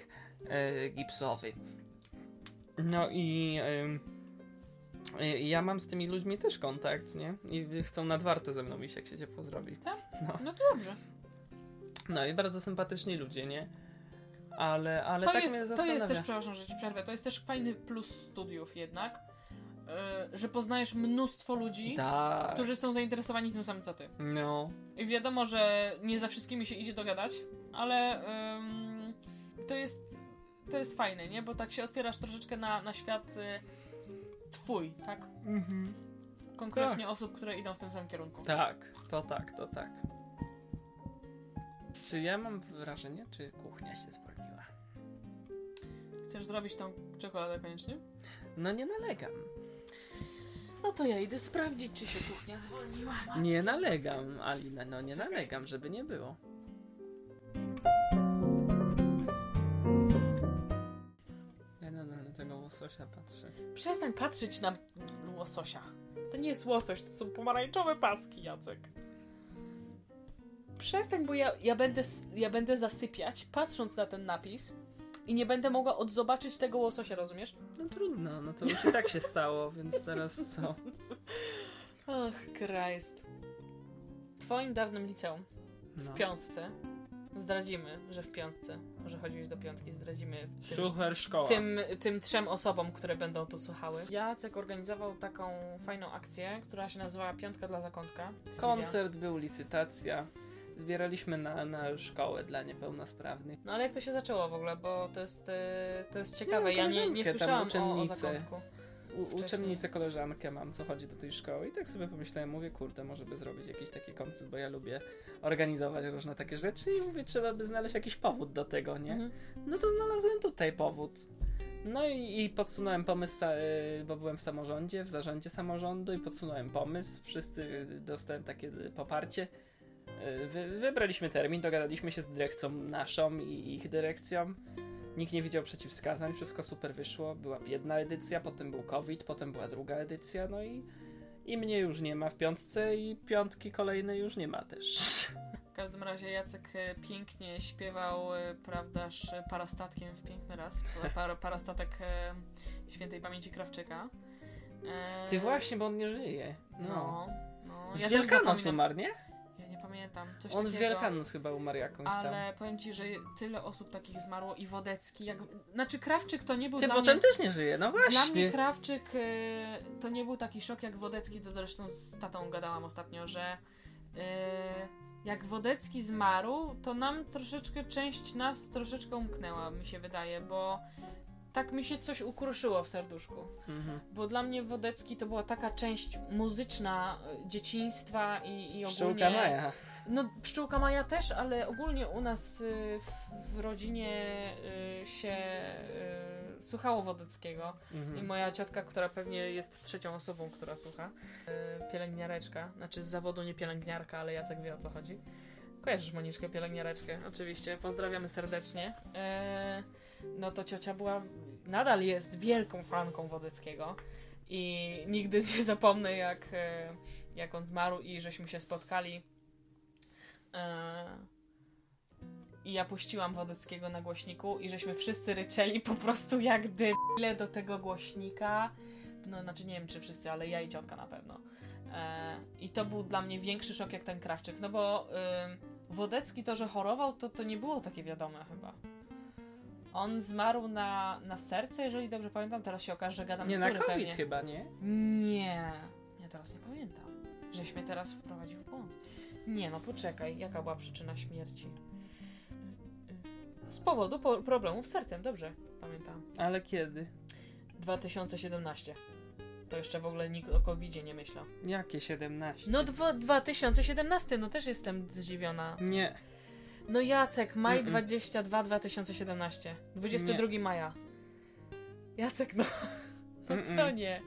e, gipsowy. No i e, ja mam z tymi ludźmi też kontakt, nie? I chcą nadwarte ze mną iść, jak się ciepło zrobi. No to dobrze. No i bardzo sympatyczni ludzie, nie? Ale, ale To, tak mnie jest, to zastanawia. jest też, przepraszam, że ci przerwę, to jest też fajny plus studiów jednak, że poznajesz mnóstwo ludzi, Tak. którzy są zainteresowani tym samym co ty. No. I wiadomo, że nie za wszystkimi się idzie dogadać, ale ym, to jest to jest fajne, nie? Bo tak się otwierasz troszeczkę na, na świat y, twój, tak? Konkretnie osób, które idą w tym samym kierunku. Tak, to tak, to tak. Czy ja mam wrażenie, czy kuchnia się zwolniła? Chcesz zrobić tą czekoladę koniecznie? No nie nalegam. No to ja idę sprawdzić, czy się kuchnia zwolniła. Nie nalegam, Alina, no nie nalegam, żeby nie było. Ja na, na tego łososia patrzę. Przestań patrzeć na łososia. To nie jest łosoś, to są pomarańczowe paski, Jacek. Przestań, bo ja, ja, będę, ja będę zasypiać, patrząc na ten napis i nie będę mogła odzobaczyć tego łososia, rozumiesz? No trudno, no to już i tak się stało, więc teraz co? Och, Christ. W twoim dawnym liceum, No. w piątce, zdradzimy, że w piątce, że chodziłeś do piątki, zdradzimy tym, Szucher szkoła. tym, tym trzem osobom, które będą to słuchały. Jacek organizował taką fajną akcję, która się nazywała Piątka dla Zakątka. Koncert był, licytacja. Zbieraliśmy na, na szkołę dla niepełnosprawnych. No ale jak to się zaczęło w ogóle, bo to jest, e, to jest ciekawe. Ja Ja nie, nie słyszałam o, o zakątku. U, uczennicę, koleżankę mam, co chodzi do tej szkoły i tak sobie pomyślałem, mówię, kurde, może by zrobić jakiś taki koncert, bo ja lubię organizować różne takie rzeczy i mówię, trzeba by znaleźć jakiś powód do tego, nie? Mhm. No to znalazłem tutaj powód. No i, i podsunąłem pomysł, y, bo byłem w samorządzie, w zarządzie samorządu i podsunąłem pomysł. Wszyscy y, dostałem takie y, poparcie. Y, Wy, wybraliśmy termin, dogadaliśmy się z dyrekcją naszą i ich dyrekcją. Nikt nie widział przeciwwskazań, wszystko super wyszło. Była jedna edycja, potem był COVID, potem była druga edycja, no i, i mnie już nie ma w piątce i piątki kolejnej już nie ma też. W każdym razie Jacek e, pięknie śpiewał, e, prawdaż, e, parastatkiem w piękny raz. Par, parastatek e, świętej pamięci Krawczyka. E, Ty właśnie, bo on nie żyje. No. No, no. Ja Wielkanoc umarł, nie? Pamiętam. Coś On w takiego. Wielkanoc chyba umarł jakąś tam. Ale powiem ci, że tyle osób takich zmarło i Wodecki, jak... Znaczy Krawczyk to nie był Ty, dla bo mnie... też nie żyje, no Dla mnie właśnie. Krawczyk e, to nie był taki szok jak Wodecki, to zresztą z tatą gadałam ostatnio, że e, jak Wodecki zmarł, to nam troszeczkę, część nas troszeczkę umknęła, mi się wydaje, bo tak mi się coś ukruszyło w serduszku. Mhm. Bo dla mnie Wodecki to była taka część muzyczna e, dzieciństwa i, i Pszczółka ogólnie... Maja. No, pszczółka Maja też, ale ogólnie u nas y, w, w rodzinie y, się y, słuchało Wodeckiego. Mhm. I moja ciotka, która pewnie jest trzecią osobą, która słucha, y, pielęgniareczka, znaczy z zawodu nie pielęgniarka, ale Jacek wie o co chodzi. Kojarzysz Moniczkę, pielęgniareczkę, oczywiście, pozdrawiamy serdecznie. E, no to ciocia była, nadal jest wielką fanką Wodeckiego i nigdy nie zapomnę jak, e, jak on zmarł i żeśmy się spotkali. E, I ja puściłam Wodeckiego na głośniku i żeśmy wszyscy ryczeli po prostu jak debile do tego głośnika. No, znaczy nie wiem czy wszyscy, ale ja i ciotka na pewno. E, I to był dla mnie większy szok jak ten Krawczyk, no bo Wodecki to, że chorował, to, to nie było takie wiadome chyba. On zmarł na, na serce, jeżeli dobrze pamiętam. Teraz się okaże, że gadam Nie, na COVID pewnie. chyba, nie? Nie, ja teraz nie pamiętam. Żeś mnie teraz wprowadził w błąd. Nie, no poczekaj, jaka była przyczyna śmierci? Z powodu po problemów z sercem, dobrze, pamiętam. Ale kiedy? 2017. To jeszcze w ogóle nikt o covid nie myślał. Jakie 17? No dwa, 2017, no też jestem zdziwiona. Nie. No Jacek, maj Mm-mm. 22 2017. 22 maja. Jacek, no. No co Mm-mm. nie?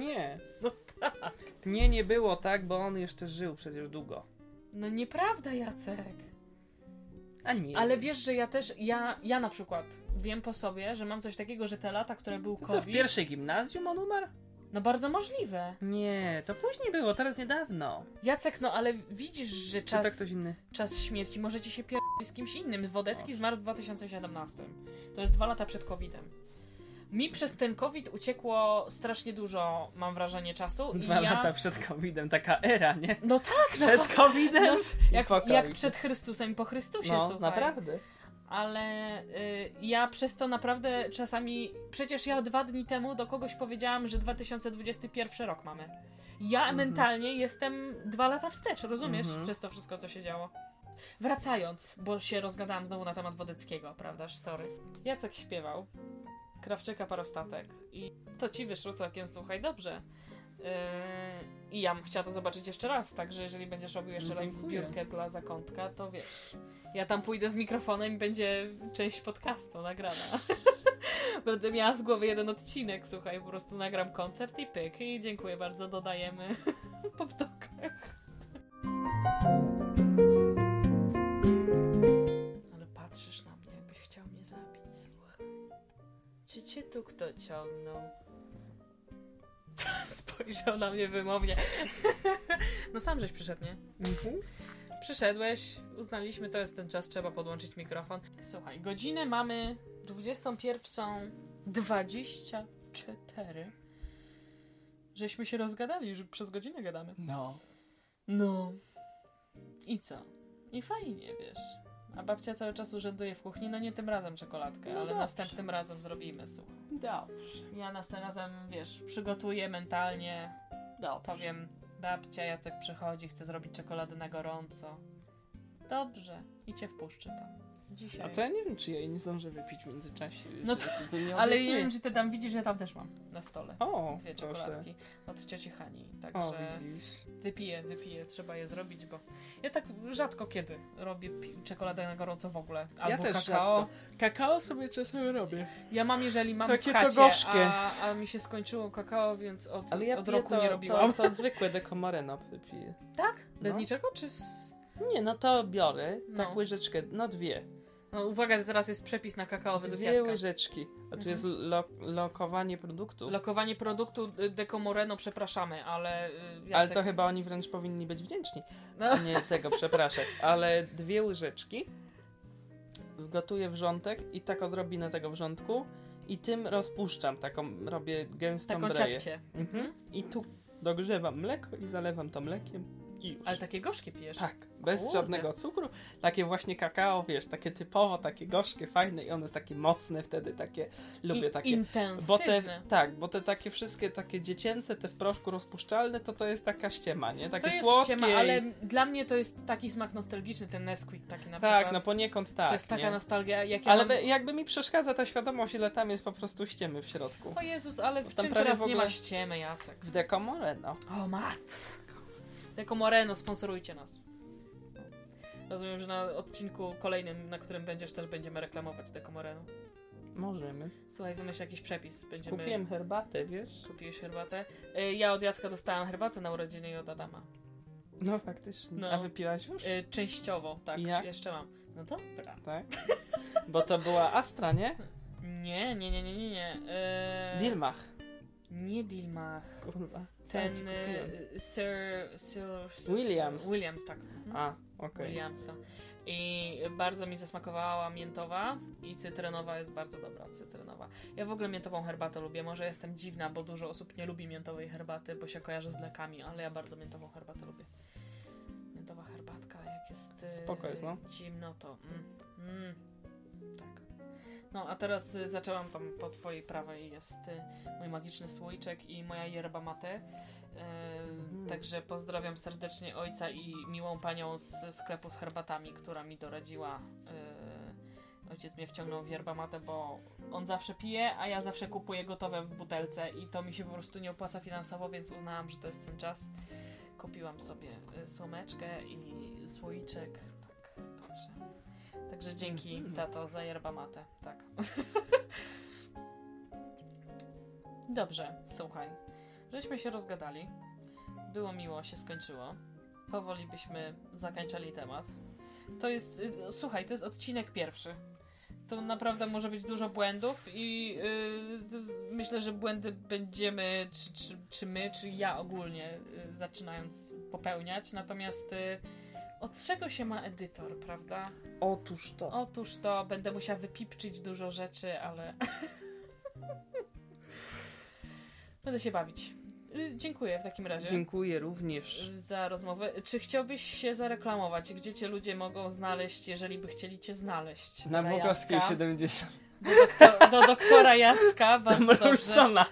Nie. No tak. Nie, nie było tak, bo on jeszcze żył przecież długo. No nieprawda, Jacek. A nie. Ale wiesz, że ja też, ja, ja na przykład wiem po sobie, że mam coś takiego, że te lata, które był To co, w COVID, pierwszej gimnazjum on umarł? no bardzo możliwe. Nie, to później było, teraz niedawno. Jacek, no ale widzisz, że Czy tak czas, ktoś inny? czas śmierci może ci się pierdolić z kimś innym. Wodecki zmarł w 2017. To jest dwa lata przed COVIDem. Mi przez ten COVID uciekło strasznie dużo, mam wrażenie, czasu. Dwa ja... lata przed COVID-em, taka era, nie? No tak, Przed no, COVID-em? no, jak, jak przed Chrystusem i po Chrystusie, No, słuchaj. naprawdę. Ale y, ja przez to naprawdę czasami. Przecież ja dwa dni temu do kogoś powiedziałam, że 2021 rok mamy. Ja Mhm. mentalnie jestem dwa lata wstecz, rozumiesz? Mhm. Przez to wszystko, co się działo. Wracając, bo się rozgadałam znowu na temat Wodeckiego, prawdaż? Sorry. Jacek śpiewał. Krawczyka Parostatek. I to ci wyszło całkiem, słuchaj, dobrze. Yy, I ja bym chciała to zobaczyć jeszcze raz, także jeżeli będziesz robił jeszcze raz Dziękuję. zbiórkę dla zakątka, to wiesz. Ja tam pójdę z mikrofonem i będzie część podcastu nagrana. Będę miała z głowy jeden odcinek, słuchaj, po prostu nagram koncert i pyk. I dziękuję bardzo, dodajemy po ptokach. Czy cię tu kto ciągnął? Spojrzał na mnie wymownie. No sam żeś przyszedł, nie? Mhm. Przyszedłeś, uznaliśmy, to jest ten czas, trzeba podłączyć mikrofon. Słuchaj, godzinę mamy 21.24. Żeśmy się rozgadali, już przez godzinę gadamy. No. No. I co? I fajnie, wiesz. A babcia cały czas urzęduje w kuchni, no nie tym razem czekoladkę, No ale dobrze. następnym razem zrobimy, słuchaj. Dobrze. Ja następnym razem, wiesz, przygotuję mentalnie, Dobrze. Powiem, babcia Jacek przychodzi, chce zrobić czekoladę na gorąco. Dobrze, i cię wpuszczę tam. Dzisiaj. A to ja nie wiem, czy ja jej nie zdążę wypić w międzyczasie. No To- to- to nie Ale nie wiem, czy ty tam widzisz, ja tam też mam na stole. O, Dwie proszę. czekoladki od cioci Hani. O, Także widzisz. wypiję, wypiję, trzeba je zrobić, bo ja tak rzadko kiedy robię czekoladę na gorąco w ogóle. Albo ja też kakao. rzadko. Kakao sobie czasem robię. Ja mam, jeżeli mam Takie w to chacie, gorzkie. A, a mi się skończyło kakao, więc od, Ale ja od roku to, nie robiłam. To, to zwykłe dekomareno piję. Tak? Bez No. niczego, czy z... Nie, no to biorę, tak No. łyżeczkę, no dwie. No uwaga, teraz jest przepis na kakao według Dwie Jacka. łyżeczki. A tu Mhm. jest lo lokowanie produktu. Lokowanie produktu y, Decomoreno, przepraszamy, ale y, Jacek... Ale to chyba oni wręcz powinni być wdzięczni. No, nie tego przepraszać. Ale dwie łyżeczki gotuję wrzątek i tak odrobinę tego wrzątku i tym rozpuszczam, taką robię gęstą taką breję. ciapcie. Mhm. I tu dogrzewam mleko i zalewam to mlekiem i już. Ale takie gorzkie pijesz. Tak, bez Kurde. żadnego cukru. Takie właśnie kakao, wiesz, takie typowo, takie gorzkie, fajne i one jest takie mocne wtedy, takie lubię I, takie. Intensywne. Bo te, tak, bo te takie wszystkie takie dziecięce, te w proszku rozpuszczalne, to to jest taka ściema, nie? Takie to jest słodkie. ściema, ale dla mnie to jest taki smak nostalgiczny, ten Nesquik taki na Tak, przykład. no poniekąd tak. to jest taka nie? nostalgia, jak ja Ale mam... jakby mi przeszkadza ta świadomość, ile tam jest po prostu ściemy w środku. O Jezus, ale w czym teraz ogóle- nie ma ściemy, Jacek? W Decomore, no. O matko. Decomoreno, sponsorujcie nas. Rozumiem, że na odcinku kolejnym, na którym będziesz, też będziemy reklamować Dekomorenu. Możemy. Słuchaj, wymyśl jakiś przepis. Będziemy... Kupiłem herbatę, wiesz? Kupiłeś herbatę. Y, Ja od Jacka dostałam herbatę na urodziny i od Adama. No faktycznie. No. A wypiłaś już? Y, Częściowo, tak. Jak? Jeszcze mam. No dobra. Tak. Bo to była Astra, nie? Nie, nie, nie, nie, nie, nie. Y, Dilmach. Nie Dilmach. Kurwa. Ten ci kupiłem? y, Sir, Sir, Sir Williams. Williams, tak. Mhm. A, okej. Williamsa. I bardzo mi zasmakowała miętowa i cytrynowa jest bardzo dobra, cytrynowa. Ja w ogóle miętową herbatę lubię. Może jestem dziwna, bo dużo osób nie lubi miętowej herbaty, bo się kojarzy z lekami, ale ja bardzo miętową herbatę lubię. Miętowa herbatka, jak jest y, Spoko jest, no. zimno, to mm, mm, tak. No, a teraz y, zaczęłam tam po twojej prawej jest y, mój magiczny słoiczek i moja yerba mate. Y, Mhm. Także pozdrawiam serdecznie ojca i miłą panią z sklepu z herbatami, która mi doradziła. y, ojciec mnie wciągnął w yerba mate, bo on zawsze pije, a ja zawsze kupuję gotowe w butelce i to mi się po prostu nie opłaca finansowo, więc uznałam, że to jest ten czas. Kupiłam sobie y, słomeczkę i słoiczek. Tak. Także dzięki, Mhm. tato, za yerba mate. Tak. Dobrze, słuchaj. Żeśmy się rozgadali. Było miło, się skończyło. Powoli byśmy zakończyli temat. To jest, y, no, słuchaj, to jest odcinek pierwszy. To naprawdę może być dużo błędów i y, d- myślę, że błędy będziemy, czy, czy, czy my, czy ja ogólnie, y, zaczynając popełniać. Natomiast y, od czego się ma edytor, prawda? Otóż to. Otóż to będę musiała wypipczyć dużo rzeczy, ale. będę się bawić. Y, Dziękuję w takim razie Dziękuję również. za rozmowę. Czy chciałbyś się zareklamować? Gdzie cię ludzie mogą znaleźć, jeżeli by chcieli cię znaleźć? Na Bogowskiej Jacka? 70. Do, doktor, do doktora Jacka, bardzo dobrze. Rulsona.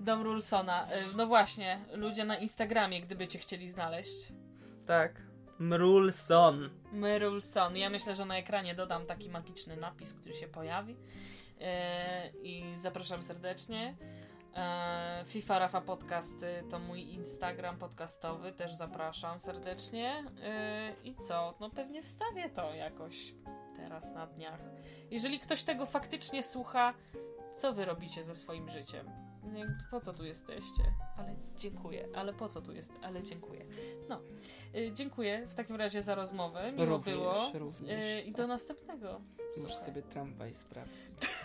Dom Rulsona. Y, No właśnie, ludzie na Instagramie, gdyby cię chcieli znaleźć. Tak. Mrulson. Myrulson. Ja myślę, że na ekranie dodam taki magiczny napis, który się pojawi. E, I zapraszam serdecznie. E, FIFA Rafa Podcasty to mój Instagram podcastowy, też zapraszam serdecznie. E, I co? No pewnie wstawię to jakoś teraz na dniach. Jeżeli ktoś tego faktycznie słucha, co wy robicie ze swoim życiem? Nie, Po co tu jesteście? Ale dziękuję. Ale po co tu jest? Ale dziękuję. No. Y, dziękuję w takim razie za rozmowę. Miło również, było. Również. Y, I do następnego. Muszę sobie tramwaj sprawdzić.